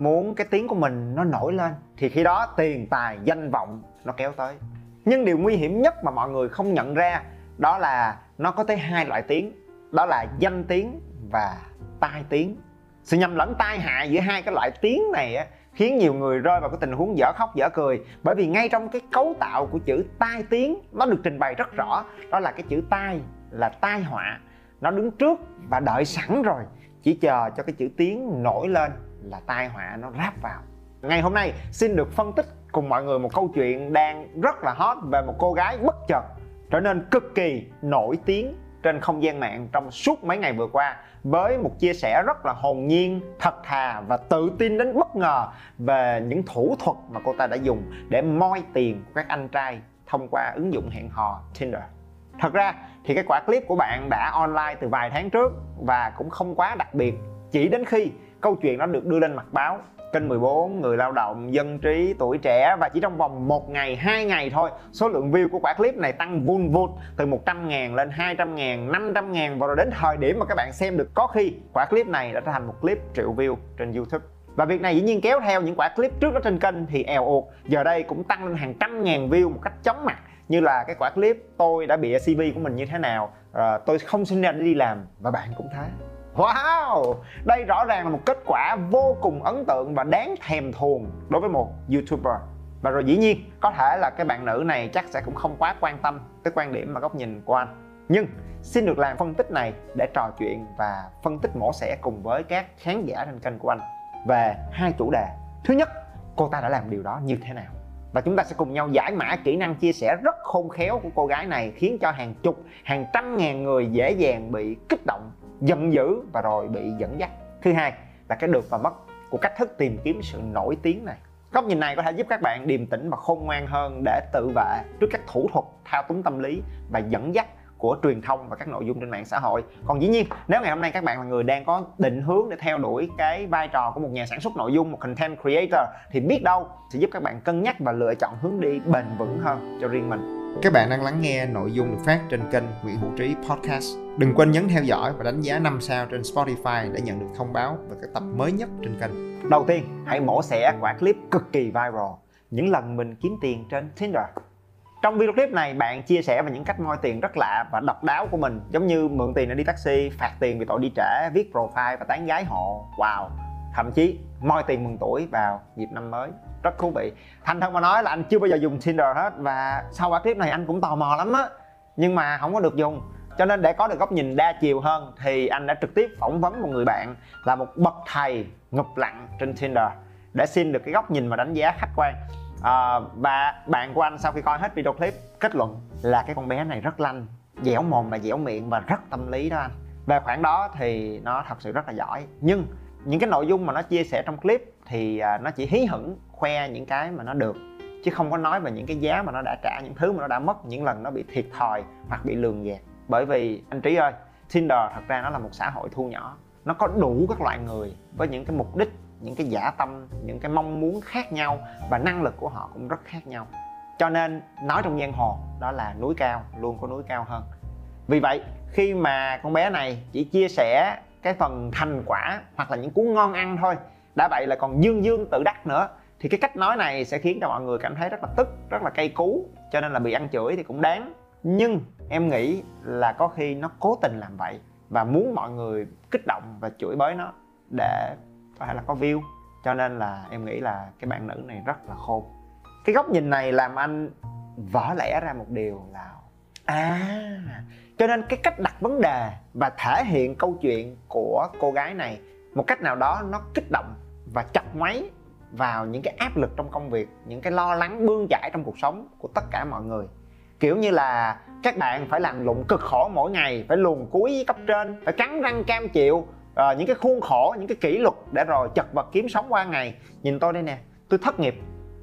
muốn cái tiếng của mình nó nổi lên thì khi đó tiền tài danh vọng nó kéo tới. Nhưng điều nguy hiểm nhất mà mọi người không nhận ra đó là nó có tới hai loại tiếng. Đó là danh tiếng và tai tiếng. Sự nhầm lẫn tai hại giữa hai cái loại tiếng này á, khiến nhiều người rơi vào cái tình huống dở khóc dở cười. Bởi vì ngay trong cái cấu tạo của chữ tai tiếng nó được trình bày rất rõ. Đó là cái chữ tai là tai họa. Nó đứng trước và đợi sẵn rồi chỉ chờ cho cái chữ tiếng nổi lên là tai họa nó ráp vào ngày hôm nay xin được phân tích cùng mọi người một câu chuyện đang rất là hot về một cô gái bất chợt trở nên cực kỳ nổi tiếng trên không gian mạng trong suốt mấy ngày vừa qua với một chia sẻ rất là hồn nhiên, thật thà và tự tin đến bất ngờ về những thủ thuật mà cô ta đã dùng để moi tiền của các anh trai thông qua ứng dụng hẹn hò Tinder. Thật ra thì cái quả clip của bạn đã online từ vài tháng trước và cũng không quá đặc biệt chỉ đến khi câu chuyện đó được đưa lên mặt báo. Kênh 14, người lao động, dân trí, tuổi trẻ. Và chỉ trong vòng một ngày, hai ngày thôi số lượng view của quả clip này tăng vun vụt từ 100 ngàn lên 200 ngàn, 500 ngàn. Và rồi đến thời điểm mà các bạn xem được có khi quả clip này đã trở thành một clip triệu view trên YouTube. Và việc này dĩ nhiên kéo theo những quả clip trước đó trên kênh thì eo uột. Giờ đây cũng tăng lên hàng trăm ngàn view một cách chóng mặt như là cái quả clip tôi đã bị CV của mình như thế nào à, tôi không xin ra để đi làm. Và bạn cũng thế. Wow, đây rõ ràng là một kết quả vô cùng ấn tượng và đáng thèm thuồng đối với một YouTuber. Và rồi dĩ nhiên, có thể là cái bạn nữ này chắc sẽ cũng không quá quan tâm tới quan điểm và góc nhìn của anh. Nhưng xin được làm phân tích này để trò chuyện và phân tích mổ xẻ cùng với các khán giả trên kênh của anh về hai chủ đề. Thứ nhất, cô ta đã làm điều đó như thế nào? Và chúng ta sẽ cùng nhau giải mã kỹ năng chia sẻ rất khôn khéo của cô gái này khiến cho hàng chục hàng trăm ngàn người dễ dàng bị kích động giận dữ và rồi bị dẫn dắt. Thứ hai là cái được và mất của cách thức tìm kiếm sự nổi tiếng này. Góc nhìn này có thể giúp các bạn điềm tĩnh và khôn ngoan hơn để tự vệ trước các thủ thuật thao túng tâm lý và dẫn dắt của truyền thông và các nội dung trên mạng xã hội. Còn dĩ nhiên, nếu ngày hôm nay các bạn là người đang có định hướng để theo đuổi cái vai trò của một nhà sản xuất nội dung, một content creator, thì biết đâu sẽ giúp các bạn cân nhắc và lựa chọn hướng đi bền vững hơn cho riêng mình các bạn đang lắng nghe nội dung được phát trên kênh Nguyễn Hữu Trí Podcast. Đừng quên nhấn theo dõi và đánh giá 5 sao trên Spotify để nhận được thông báo về các tập mới nhất trên kênh. Đầu tiên, hãy mổ xẻ quả clip cực kỳ viral những lần mình kiếm tiền trên Tinder. Trong video clip này, bạn chia sẻ về những cách moi tiền rất lạ và độc đáo của mình giống như mượn tiền để đi taxi, phạt tiền vì tội đi trễ, viết profile và tán gái hộ. Wow! Thậm chí moi tiền mừng tuổi vào dịp năm mới rất thú vị. Thành thật mà nói là anh chưa bao giờ dùng tinder hết và sau quả clip này anh cũng tò mò lắm á. Nhưng mà không có được dùng. Cho nên để có được góc nhìn đa chiều hơn thì anh đã trực tiếp phỏng vấn một người bạn là một bậc thầy ngụp lặng trên tinder để xin được cái góc nhìn và đánh giá khách quan. À, và bạn của anh sau khi coi hết video clip kết luận là cái con bé này rất lanh dẻo mồm và dẻo miệng và rất tâm lý đó anh. Về khoản đó thì nó thật sự rất là giỏi. Nhưng những cái nội dung mà nó chia sẻ trong clip thì à, nó chỉ hí hửng khoe những cái mà nó được, chứ không có nói về những cái giá mà nó đã trả, những thứ mà nó đã mất, những lần nó bị thiệt thòi hoặc bị lường gạt bởi vì, anh trí ơi, tinder thật ra nó là một xã hội thu nhỏ. Nó có đủ các loại người với những cái mục đích, những cái giả tâm, những cái mong muốn khác nhau và năng lực của họ cũng rất khác nhau. Cho nên, nói trong giang hồ, đó là núi cao, luôn có núi cao hơn. Vì vậy, khi mà con bé này chỉ chia sẻ cái phần thành quả hoặc là những cuốn ngon ăn thôi, đã vậy là còn dương dương tự đắc nữa thì cái cách nói này sẽ khiến cho mọi người cảm thấy rất là tức, rất là cay cú, cho nên là bị ăn chửi thì cũng đáng. Nhưng em nghĩ là có khi nó cố tình làm vậy và muốn mọi người kích động và chửi bới nó để có thể là có view. Cho nên là em nghĩ là cái bạn nữ này rất là khôn. Cái góc nhìn này làm anh vỡ lẽ ra một điều là à cho nên cái cách đặt vấn đề và thể hiện câu chuyện của cô gái này một cách nào đó nó kích động và chặt máy vào những cái áp lực trong công việc những cái lo lắng bươn chải trong cuộc sống của tất cả mọi người. Kiểu như là các bạn phải làm lụng cực khổ mỗi ngày phải luồn cuối với cấp trên phải cắn răng cam chịu à, những cái khuôn khổ những cái kỷ luật để rồi chật vật kiếm sống qua ngày. Nhìn tôi đây nè tôi thất nghiệp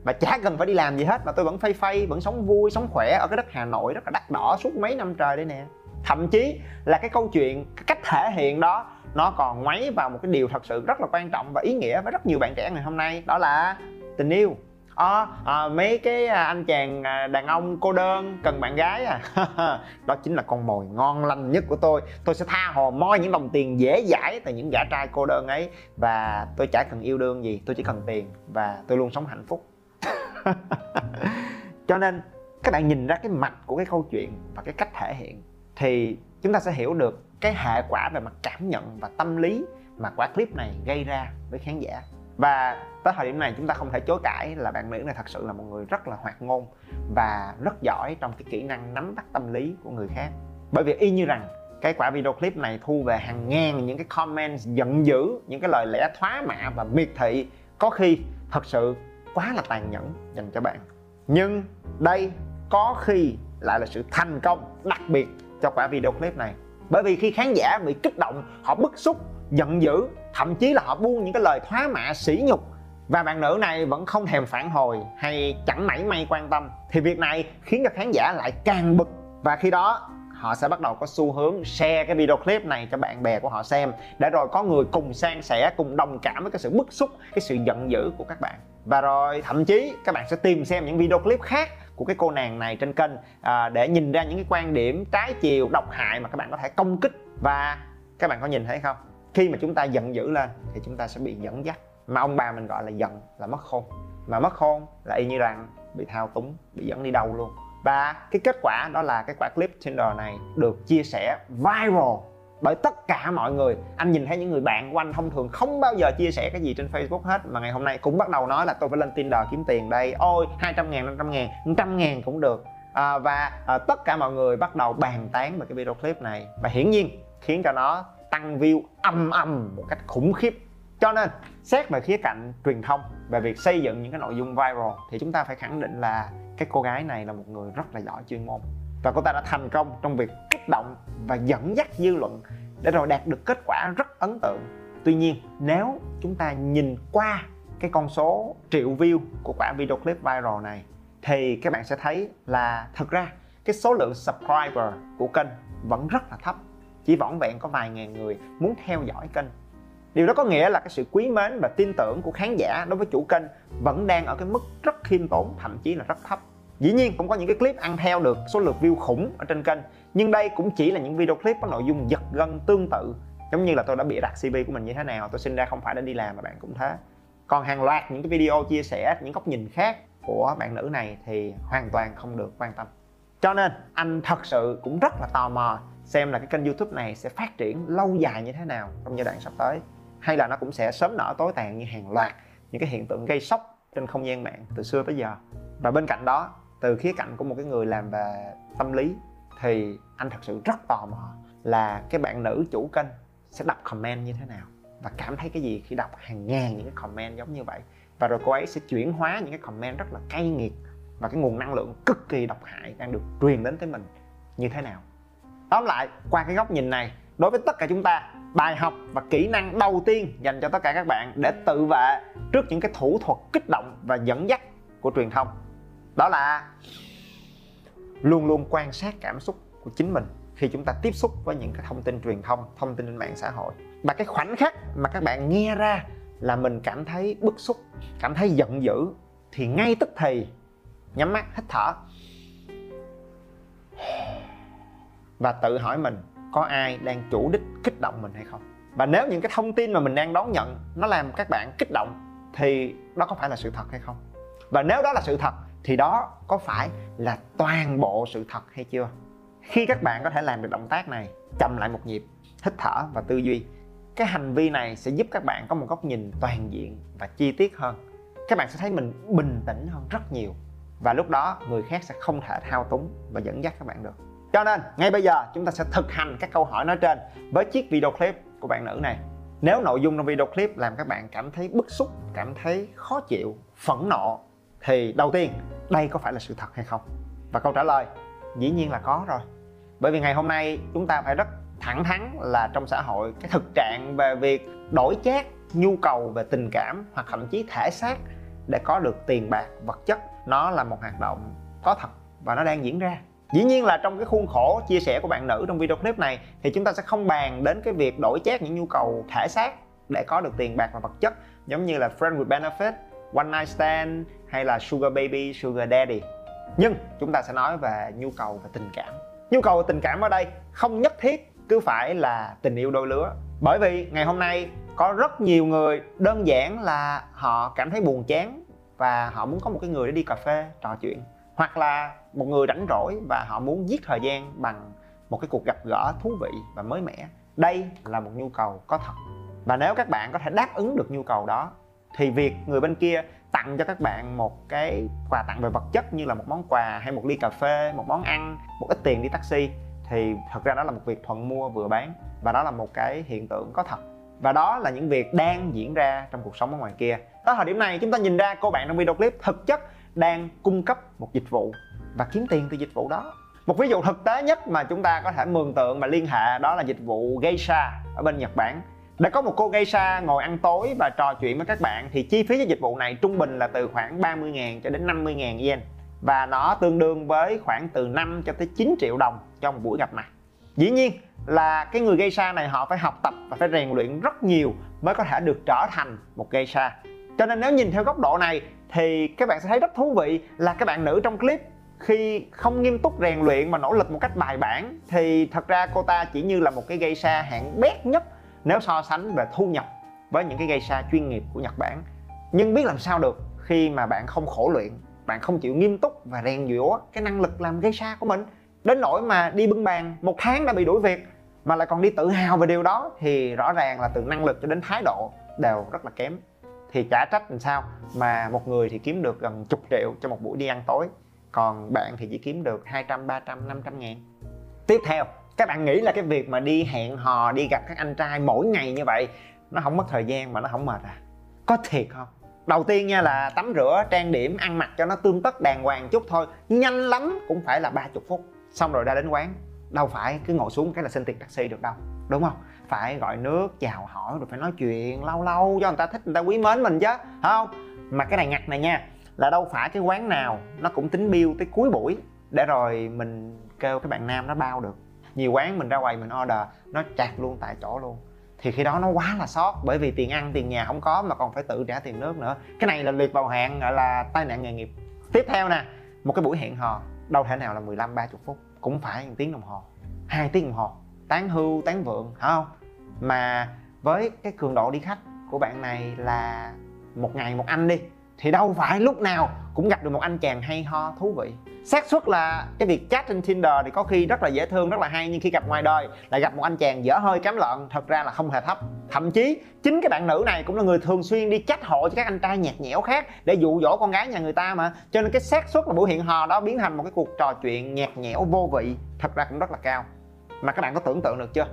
mà chả cần phải đi làm gì hết mà tôi vẫn phay phay vẫn sống vui sống khỏe ở cái đất hà nội rất là đắt đỏ suốt mấy năm trời đây nè. Thậm chí là cái câu chuyện cái cách thể hiện đó nó còn ngoáy vào một cái điều thật sự rất là quan trọng và ý nghĩa với rất nhiều bạn trẻ ngày hôm nay đó là tình yêu. À, à, mấy cái à, anh chàng à, đàn ông cô đơn cần bạn gái à đó chính là con mồi ngon lành nhất của tôi. Tôi sẽ tha hồ moi những đồng tiền dễ dãi từ những gã trai cô đơn ấy và tôi chả cần yêu đương gì tôi chỉ cần tiền và tôi luôn sống hạnh phúc. Cho nên các bạn nhìn ra cái mặt của cái câu chuyện và cái cách thể hiện thì chúng ta sẽ hiểu được cái hệ quả về mặt cảm nhận và tâm lý mà quả clip này gây ra với khán giả. Và tới thời điểm này chúng ta không thể chối cãi là bạn nữ này thật sự là một người rất là hoạt ngôn và rất giỏi trong cái kỹ năng nắm bắt tâm lý của người khác. Bởi vì y như rằng, cái quả video clip này thu về hàng ngàn những cái comment giận dữ, những cái lời lẽ thoá mạ và miệt thị, có khi thật sự quá là tàn nhẫn dành cho bạn. Nhưng đây có khi lại là sự thành công đặc biệt cho quả video clip này. Bởi vì khi khán giả bị kích động, họ bức xúc, giận dữ, thậm chí là họ buông những cái lời thoá mạ, sỉ nhục. Và bạn nữ này vẫn không thèm phản hồi hay chẳng mảy may quan tâm. Thì việc này khiến cho khán giả lại càng bực. Và khi đó, họ sẽ bắt đầu có xu hướng share cái video clip này cho bạn bè của họ xem. Để rồi có người cùng san sẻ, cùng đồng cảm với cái sự bức xúc, cái sự giận dữ của các bạn. Và rồi, thậm chí các bạn sẽ tìm xem những video clip khác của cái cô nàng này trên kênh à, để nhìn ra những cái quan điểm trái chiều độc hại mà các bạn có thể công kích. Và các bạn có nhìn thấy không? Khi mà chúng ta giận dữ lên thì chúng ta sẽ bị dẫn dắt. Mà ông bà mình gọi là giận là mất khôn. Mà mất khôn là y như rằng bị thao túng bị dẫn đi đâu luôn. Và cái kết quả đó là cái quả clip Tinder này được chia sẻ viral bởi tất cả mọi người anh nhìn thấy những người bạn của anh thông thường không bao giờ chia sẻ cái gì trên Facebook hết. Mà ngày hôm nay cũng bắt đầu nói là tôi phải lên Tinder kiếm tiền đây. Ôi 200 ngàn 500 ngàn 100 ngàn cũng được. À, và à, tất cả mọi người bắt đầu bàn tán về cái video clip này. Và hiển nhiên khiến cho nó tăng view âm âm một cách khủng khiếp. Cho nên xét về khía cạnh truyền thông về việc xây dựng những cái nội dung viral thì chúng ta phải khẳng định là cái cô gái này là một người rất là giỏi chuyên môn và cô ta đã thành công trong việc kích động và dẫn dắt dư luận để rồi đạt được kết quả rất ấn tượng. Tuy nhiên, nếu chúng ta nhìn qua cái con số triệu view của quả video clip viral này, thì các bạn sẽ thấy là thực ra cái số lượng subscriber của kênh vẫn rất là thấp. Chỉ vỏn vẹn có vài ngàn người muốn theo dõi kênh. Điều đó có nghĩa là cái sự quý mến và tin tưởng của khán giả đối với chủ kênh vẫn đang ở cái mức rất khiêm tốn, thậm chí là rất thấp dĩ nhiên cũng có những cái clip ăn theo được số lượt view khủng ở trên kênh, nhưng đây cũng chỉ là những video clip có nội dung giật gân tương tự, giống như là tôi đã bị đặt cv của mình như thế nào, tôi sinh ra không phải để đi làm mà bạn cũng thế. Còn hàng loạt những cái video chia sẻ, những góc nhìn khác của bạn nữ này thì hoàn toàn không được quan tâm. Cho nên anh thật sự cũng rất là tò mò xem là cái kênh youtube này sẽ phát triển lâu dài như thế nào trong giai đoạn sắp tới, hay là nó cũng sẽ sớm nở tối tàn như hàng loạt những cái hiện tượng gây sốc trên không gian mạng từ xưa tới giờ. Và bên cạnh đó từ khía cạnh của một cái người làm về tâm lý thì anh thật sự rất tò mò là cái bạn nữ chủ kênh sẽ đọc comment như thế nào và cảm thấy cái gì khi đọc hàng ngàn những cái comment giống như vậy. Và rồi cô ấy sẽ chuyển hóa những cái comment rất là cay nghiệt và cái nguồn năng lượng cực kỳ độc hại đang được truyền đến tới mình như thế nào. Tóm lại, qua cái góc nhìn này, đối với tất cả chúng ta, bài học và kỹ năng đầu tiên dành cho tất cả các bạn để tự vệ trước những cái thủ thuật kích động và dẫn dắt của truyền thông đó là luôn luôn quan sát cảm xúc của chính mình khi chúng ta tiếp xúc với những cái thông tin truyền thông thông tin trên mạng xã hội. Và cái khoảnh khắc mà các bạn nghe ra là mình cảm thấy bức xúc, cảm thấy giận dữ, thì ngay tức thì nhắm mắt, hít thở. Và tự hỏi mình, có ai đang chủ đích kích động mình hay không? Và nếu những cái thông tin mà mình đang đón nhận nó làm các bạn kích động, thì đó có phải là sự thật hay không? Và nếu đó là sự thật thì đó có phải là toàn bộ sự thật hay chưa? Khi các bạn có thể làm được động tác này, chậm lại một nhịp, hít thở và tư duy, cái hành vi này sẽ giúp các bạn có một góc nhìn toàn diện và chi tiết hơn. Các bạn sẽ thấy mình bình tĩnh hơn rất nhiều và lúc đó người khác sẽ không thể thao túng và dẫn dắt các bạn được. Cho nên, ngay bây giờ chúng ta sẽ thực hành các câu hỏi nói trên với chiếc video clip của bạn nữ này. Nếu nội dung trong video clip làm các bạn cảm thấy bức xúc, cảm thấy khó chịu, phẫn nộ thì đầu tiên, đây có phải là sự thật hay không? Và câu trả lời, dĩ nhiên là có rồi. Bởi vì ngày hôm nay chúng ta phải rất thẳng thắn là trong xã hội, cái thực trạng về việc đổi chác nhu cầu về tình cảm hoặc thậm chí thể xác để có được tiền bạc, vật chất, nó là một hoạt động có thật và nó đang diễn ra. Dĩ nhiên là trong cái khuôn khổ chia sẻ của bạn nữ trong video clip này, thì chúng ta sẽ không bàn đến cái việc đổi chác những nhu cầu thể xác để có được tiền bạc và vật chất, giống như là friend with benefit one night stand hay là sugar baby, sugar daddy. Nhưng chúng ta sẽ nói về nhu cầu và tình cảm. Nhu cầu về tình cảm ở đây không nhất thiết cứ phải là tình yêu đôi lứa. Bởi vì ngày hôm nay có rất nhiều người đơn giản là họ cảm thấy buồn chán và họ muốn có một cái người để đi cà phê, trò chuyện. Hoặc là một người rảnh rỗi và họ muốn giết thời gian bằng một cái cuộc gặp gỡ thú vị và mới mẻ. Đây là một nhu cầu có thật. Và nếu các bạn có thể đáp ứng được nhu cầu đó thì việc người bên kia tặng cho các bạn một cái quà tặng về vật chất như là một món quà hay một ly cà phê, một món ăn, một ít tiền đi taxi, thì thật ra đó là một việc thuận mua vừa bán và đó là một cái hiện tượng có thật. Và đó là những việc đang diễn ra trong cuộc sống ở ngoài kia. Tới thời điểm này, chúng ta nhìn ra cô bạn trong video clip thực chất đang cung cấp một dịch vụ và kiếm tiền từ dịch vụ đó. Một ví dụ thực tế nhất mà chúng ta có thể mường tượng và liên hệ đó là dịch vụ geisha ở bên Nhật Bản đã có một cô geisha ngồi ăn tối và trò chuyện với các bạn thì chi phí cho dịch vụ này trung bình là từ khoảng 30.000 cho đến 50.000 yen và nó tương đương với khoảng từ 5 cho tới 9 triệu đồng trong một buổi gặp mặt. Dĩ nhiên là cái người geisha này họ phải học tập và phải rèn luyện rất nhiều mới có thể được trở thành một geisha cho nên nếu nhìn theo góc độ này thì các bạn sẽ thấy rất thú vị là các bạn nữ trong clip khi không nghiêm túc rèn luyện mà nỗ lực một cách bài bản thì thật ra cô ta chỉ như là một cái geisha hạng bét nhất nếu so sánh về thu nhập với những cái geisha chuyên nghiệp của Nhật Bản nhưng biết làm sao được khi mà bạn không khổ luyện bạn không chịu nghiêm túc và rèn giũa cái năng lực làm geisha của mình. Đến nỗi mà đi bưng bàn một tháng đã bị đuổi việc mà lại còn đi tự hào về điều đó thì rõ ràng là từ năng lực cho đến thái độ đều rất là kém. Thì chả trách làm sao mà một người thì kiếm được gần chục triệu cho một buổi đi ăn tối còn bạn thì chỉ kiếm được 200, 300, 500 ngàn. Tiếp theo các bạn nghĩ là cái việc mà đi hẹn hò, đi gặp các anh trai mỗi ngày như vậy, nó không mất thời gian mà nó không mệt à? Có thiệt không? Đầu tiên nha là tắm rửa, trang điểm, ăn mặc cho nó tương tất, đàng hoàng chút thôi. Nhanh lắm cũng phải là 30 phút. Xong rồi ra đến quán, đâu phải cứ ngồi xuống cái là xin tiền taxi được đâu, đúng không? Phải gọi nước, chào hỏi rồi phải nói chuyện, lâu lâu cho người ta thích người ta quý mến mình chứ không? Mà cái này ngặt này nha, là đâu phải cái quán nào nó cũng tính bill tới cuối buổi để rồi mình kêu cái bạn nam nó bao được nhiều quán mình ra quầy mình order, nó chặt luôn tại chỗ luôn. Thì khi đó nó quá là sót, bởi vì tiền ăn, tiền nhà không có mà còn phải tự trả tiền nước nữa. Cái này là liệt vào hạng gọi là, tai nạn nghề nghiệp. Tiếp theo nè, một cái buổi hẹn hò, đâu thể nào là 15 30 phút, cũng phải một tiếng đồng hồ, hai tiếng đồng hồ. Tán hưu, tán vượng phải không? Mà với cái cường độ đi khách của bạn này là một ngày một anh đi thì đâu phải lúc nào cũng gặp được một anh chàng hay ho, thú vị. Xác suất là cái việc chat trên Tinder thì có khi rất là dễ thương, rất là hay, nhưng khi gặp ngoài đời lại gặp một anh chàng dở hơi cám lợn, thật ra là không hề thấp. Thậm chí, chính cái bạn nữ này cũng là người thường xuyên đi chat hộ cho các anh trai nhạt nhẽo khác để dụ dỗ con gái nhà người ta mà. Cho nên cái xác suất là buổi hẹn hò đó biến thành một cái cuộc trò chuyện nhạt nhẽo vô vị, thật ra cũng rất là cao. Mà các bạn có tưởng tượng được chưa?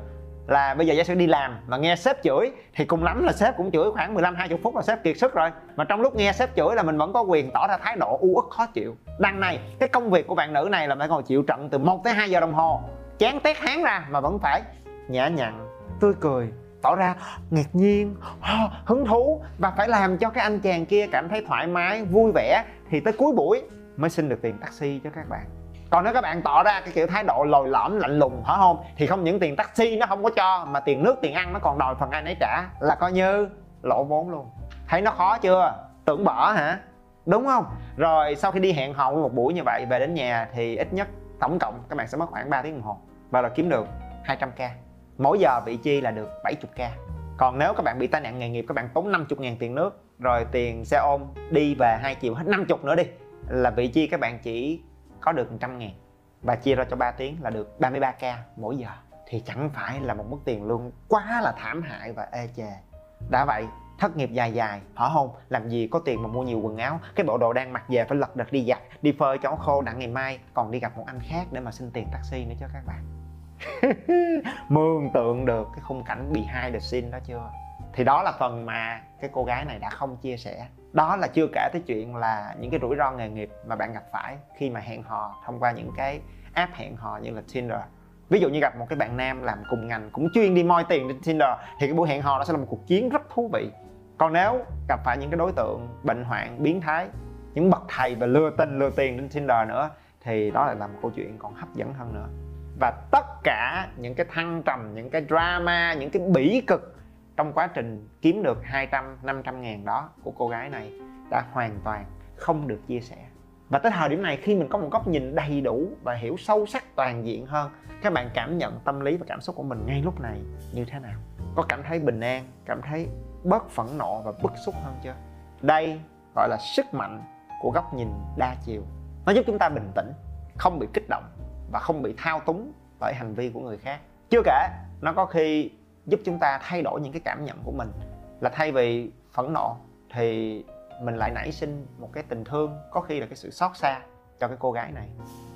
Là bây giờ giả sử đi làm mà nghe sếp chửi thì cùng lắm là sếp cũng chửi khoảng 15 20 phút là sếp kiệt sức rồi. Mà trong lúc nghe sếp chửi là mình vẫn có quyền tỏ ra thái độ u uất khó chịu. Đằng này, cái công việc của bạn nữ này là phải ngồi chịu trận từ 1 tới 2 giờ đồng hồ. Chán tét hán ra mà vẫn phải nhã nhặn, tươi cười, tỏ ra ngạc nhiên hứng thú và phải làm cho cái anh chàng kia cảm thấy thoải mái, vui vẻ. Thì tới cuối buổi mới xin được tiền taxi cho các bạn còn nếu các bạn tỏ ra cái kiểu thái độ lồi lõm, lạnh lùng phải không thì không những tiền taxi nó không có cho, mà tiền nước, tiền ăn nó còn đòi phần ai nấy trả. Là coi như lỗ vốn luôn. Thấy nó khó chưa? Tưởng bỏ hả? Đúng không? Rồi sau khi đi hẹn hò một buổi như vậy, về đến nhà thì ít nhất tổng cộng các bạn sẽ mất khoảng 3 tiếng đồng hồ. Và là kiếm được 200k mỗi giờ vị chi là được 70k còn nếu các bạn bị tai nạn nghề nghiệp, các bạn tốn 50 ngàn tiền nước, rồi tiền xe ôm đi về hai chiều, hết 50 nữa đi, là vị chi các bạn chỉ có được 100 ngàn. Và chia ra cho 3 tiếng là được 33k mỗi giờ. Thì chẳng phải là một mức tiền lương quá là thảm hại và ê chề. Đã vậy, thất nghiệp dài dài, hở không làm gì có tiền mà mua nhiều quần áo? Cái bộ đồ đang mặc về phải lật đật đi giặt, đi phơi cho nó khô đặng ngày mai. Còn đi gặp một anh khác để mà xin tiền taxi nữa cho các bạn. Mường tượng được cái khung cảnh bị hai the scene đó chưa? Thì đó là phần mà cái cô gái này đã không chia sẻ. Đó là chưa kể tới chuyện là những cái rủi ro nghề nghiệp mà bạn gặp phải khi mà hẹn hò thông qua những cái app hẹn hò như là Tinder. Ví dụ như gặp một cái bạn nam làm cùng ngành, cũng chuyên đi moi tiền trên Tinder, thì cái buổi hẹn hò nó sẽ là một cuộc chiến rất thú vị. Còn nếu gặp phải những cái đối tượng bệnh hoạn, biến thái, những bậc thầy và lừa tình lừa tiền trên Tinder nữa, thì đó lại là một câu chuyện còn hấp dẫn hơn nữa. Và tất cả những cái thăng trầm, những cái drama, những cái bỉ cực trong quá trình kiếm được 200 500 ngàn đó của cô gái này, đã hoàn toàn không được chia sẻ. Và tới thời điểm này, khi mình có một góc nhìn đầy đủ và hiểu sâu sắc toàn diện hơn, các bạn cảm nhận tâm lý và cảm xúc của mình ngay lúc này như thế nào? Có cảm thấy bình an, cảm thấy bớt phẫn nộ và bức xúc hơn chưa? Đây gọi là sức mạnh của góc nhìn đa chiều. Nó giúp chúng ta bình tĩnh, không bị kích động và không bị thao túng bởi hành vi của người khác. Chưa kể, nó có khi giúp chúng ta thay đổi những cái cảm nhận của mình. Là thay vì phẫn nộ, thì mình lại nảy sinh một cái tình thương, có khi là cái sự xót xa cho cái cô gái này.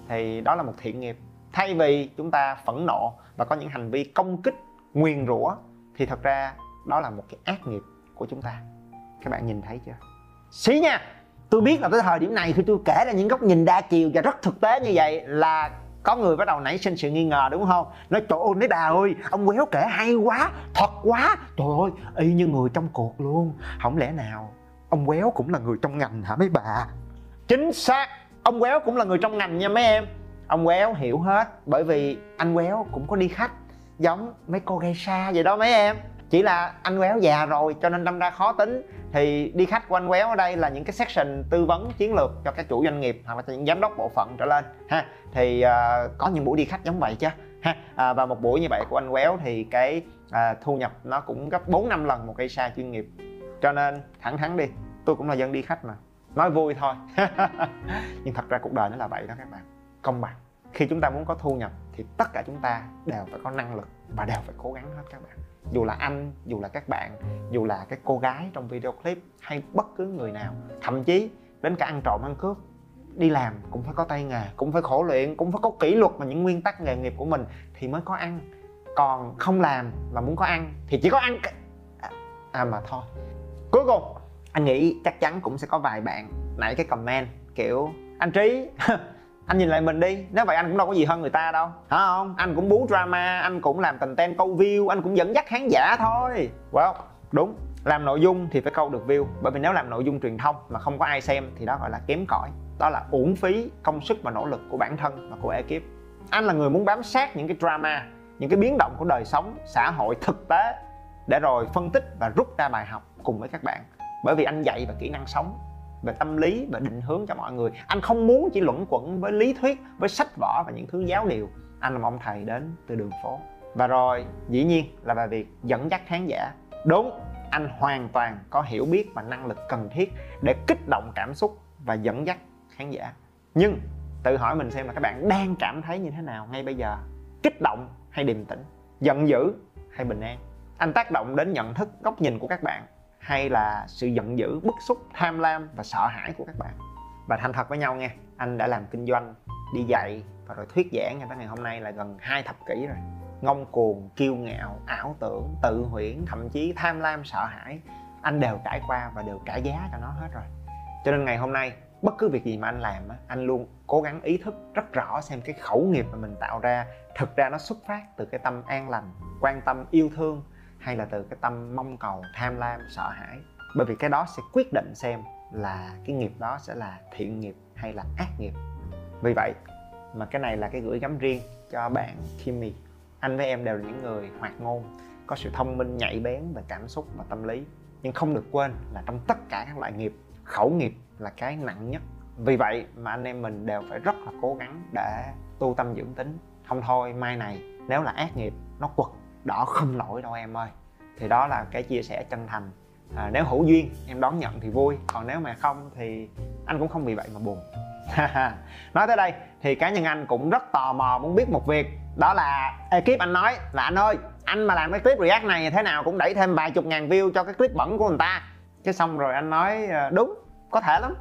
Thì đó là một thiện nghiệp. Thay vì chúng ta phẫn nộ và có những hành vi công kích, nguyền rủa, thì thật ra đó là một cái ác nghiệp của chúng ta. Các bạn nhìn thấy chưa? Xí nha! Tôi biết là tới thời điểm này khi tôi kể ra những góc nhìn đa chiều và rất thực tế như vậy là có người bắt đầu nảy sinh sự nghi ngờ đúng không? Nói, trời ơi, nói bà ơi, ông quéo kể hay quá, thật quá. Trời ơi, y như người trong cuộc luôn. Không lẽ nào ông quéo cũng là người trong ngành hả mấy bà? Chính xác, ông quéo cũng là người trong ngành nha mấy em. Ông quéo hiểu hết, bởi vì anh quéo cũng có đi khách giống mấy cô gây xa vậy đó mấy em chỉ là anh quéo già rồi cho nên đâm ra khó tính. Thì đi khách của anh quéo ở đây là những cái section tư vấn chiến lược cho các chủ doanh nghiệp hoặc là cho những giám đốc bộ phận trở lên ha. Thì uh, có những buổi đi khách giống vậy chứ ha. À, và một buổi như vậy của anh quéo thì cái à, thu nhập nó cũng gấp 4 năm lần một cây xa chuyên nghiệp. Cho nên thẳng thắn đi tôi cũng là dân đi khách mà. Nói vui thôi. Nhưng thật ra cuộc đời nó là vậy đó các bạn. Công bằng. Khi chúng ta muốn có thu nhập thì tất cả chúng ta đều phải có năng lực và đều phải cố gắng hết các bạn dù là anh dù là các bạn dù là cái cô gái trong video clip hay bất cứ người nào thậm chí đến cả ăn trộm ăn cướp đi làm cũng phải có tay nghề cũng phải khổ luyện cũng phải có kỷ luật và những nguyên tắc nghề nghiệp của mình thì mới có ăn. Còn không làm mà muốn có ăn thì chỉ có ăn à, à mà thôi. Cuối cùng anh nghĩ chắc chắn cũng sẽ có vài bạn nãy cái comment kiểu anh trí anh nhìn lại mình đi, nếu vậy anh cũng đâu có gì hơn người ta đâu, hả không? Anh cũng bú drama, anh cũng làm content câu view, anh cũng dẫn dắt khán giả thôi. Wow đúng, làm nội dung thì phải câu được view, bởi vì nếu làm nội dung truyền thông mà không có ai xem thì đó gọi là kém cỏi. Đó là uổng phí công sức và nỗ lực của bản thân và của ekip. Anh là người muốn bám sát những cái drama, những cái biến động của đời sống, xã hội thực tế để rồi phân tích và rút ra bài học cùng với các bạn. Bởi vì anh dạy về kỹ năng sống về tâm lý và định hướng cho mọi người. Anh không muốn chỉ luẩn quẩn với lý thuyết, với sách vở và những thứ giáo điều. Anh là một ông thầy đến từ đường phố. Và rồi, dĩ nhiên là về việc dẫn dắt khán giả. Đúng, anh hoàn toàn có hiểu biết và năng lực cần thiết để kích động cảm xúc và dẫn dắt khán giả. Nhưng, tự hỏi mình xem là các bạn đang cảm thấy như thế nào ngay bây giờ? Kích động hay điềm tĩnh? Giận dữ hay bình an? Anh tác động đến nhận thức, góc nhìn của các bạn hay là sự giận dữ bức xúc tham lam và sợ hãi của các bạn. Và thành thật với nhau nghe, anh đã làm kinh doanh đi dạy và rồi thuyết giảng cho tới ngày hôm nay là gần hai thập kỷ rồi. Ngông cuồng kiêu ngạo ảo tưởng tự huyễn thậm chí tham lam sợ hãi anh đều trải qua và đều trả giá cho nó hết rồi. Cho nên ngày hôm nay bất cứ việc gì mà anh làm anh luôn cố gắng ý thức rất rõ xem cái khẩu nghiệp mà mình tạo ra thực ra nó xuất phát từ cái tâm an lành quan tâm yêu thương hay là từ cái tâm mong cầu, tham lam, sợ hãi. Bởi vì cái đó sẽ quyết định xem là cái nghiệp đó sẽ là thiện nghiệp hay là ác nghiệp. Vì vậy mà cái này là cái gửi gắm riêng cho bạn Kimmy anh với em đều là những người hoạt ngôn, có sự thông minh, nhạy bén về cảm xúc và tâm lý. Nhưng không được quên là trong tất cả các loại nghiệp, khẩu nghiệp là cái nặng nhất. Vì vậy mà anh em mình đều phải rất là cố gắng để tu tâm dưỡng tính. Không thôi, mai này nếu là ác nghiệp, nó quật đỏ không nổi đâu em ơi. Thì đó là cái chia sẻ chân thành. À, nếu hữu duyên em đón nhận thì vui. Còn nếu mà không thì anh cũng không vì vậy mà buồn. Nói tới đây thì cá nhân anh cũng rất tò mò muốn biết một việc. Đó là ekip anh nói là anh ơi anh mà làm cái clip react này thế nào cũng đẩy thêm vài chục ngàn view cho cái clip bẩn của người ta. Cái xong rồi anh nói ờ, đúng có thể lắm.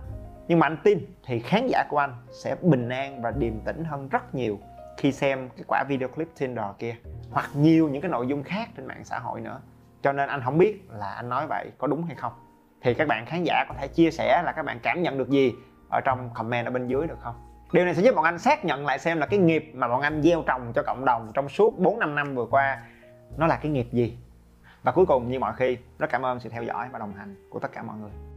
Nhưng mà anh tin thì khán giả của anh sẽ bình an và điềm tĩnh hơn rất nhiều khi xem cái quả video clip Tinder kia, hoặc nhiều những cái nội dung khác trên mạng xã hội nữa. Cho nên anh không biết là anh nói vậy có đúng hay không. Thì các bạn khán giả có thể chia sẻ là các bạn cảm nhận được gì ở trong comment ở bên dưới được không? Điều này sẽ giúp bọn anh xác nhận lại xem là cái nghiệp mà bọn anh gieo trồng cho cộng đồng trong suốt 4 5 năm vừa qua, nó là cái nghiệp gì. Và cuối cùng, như mọi khi, rất cảm ơn sự theo dõi và đồng hành của tất cả mọi người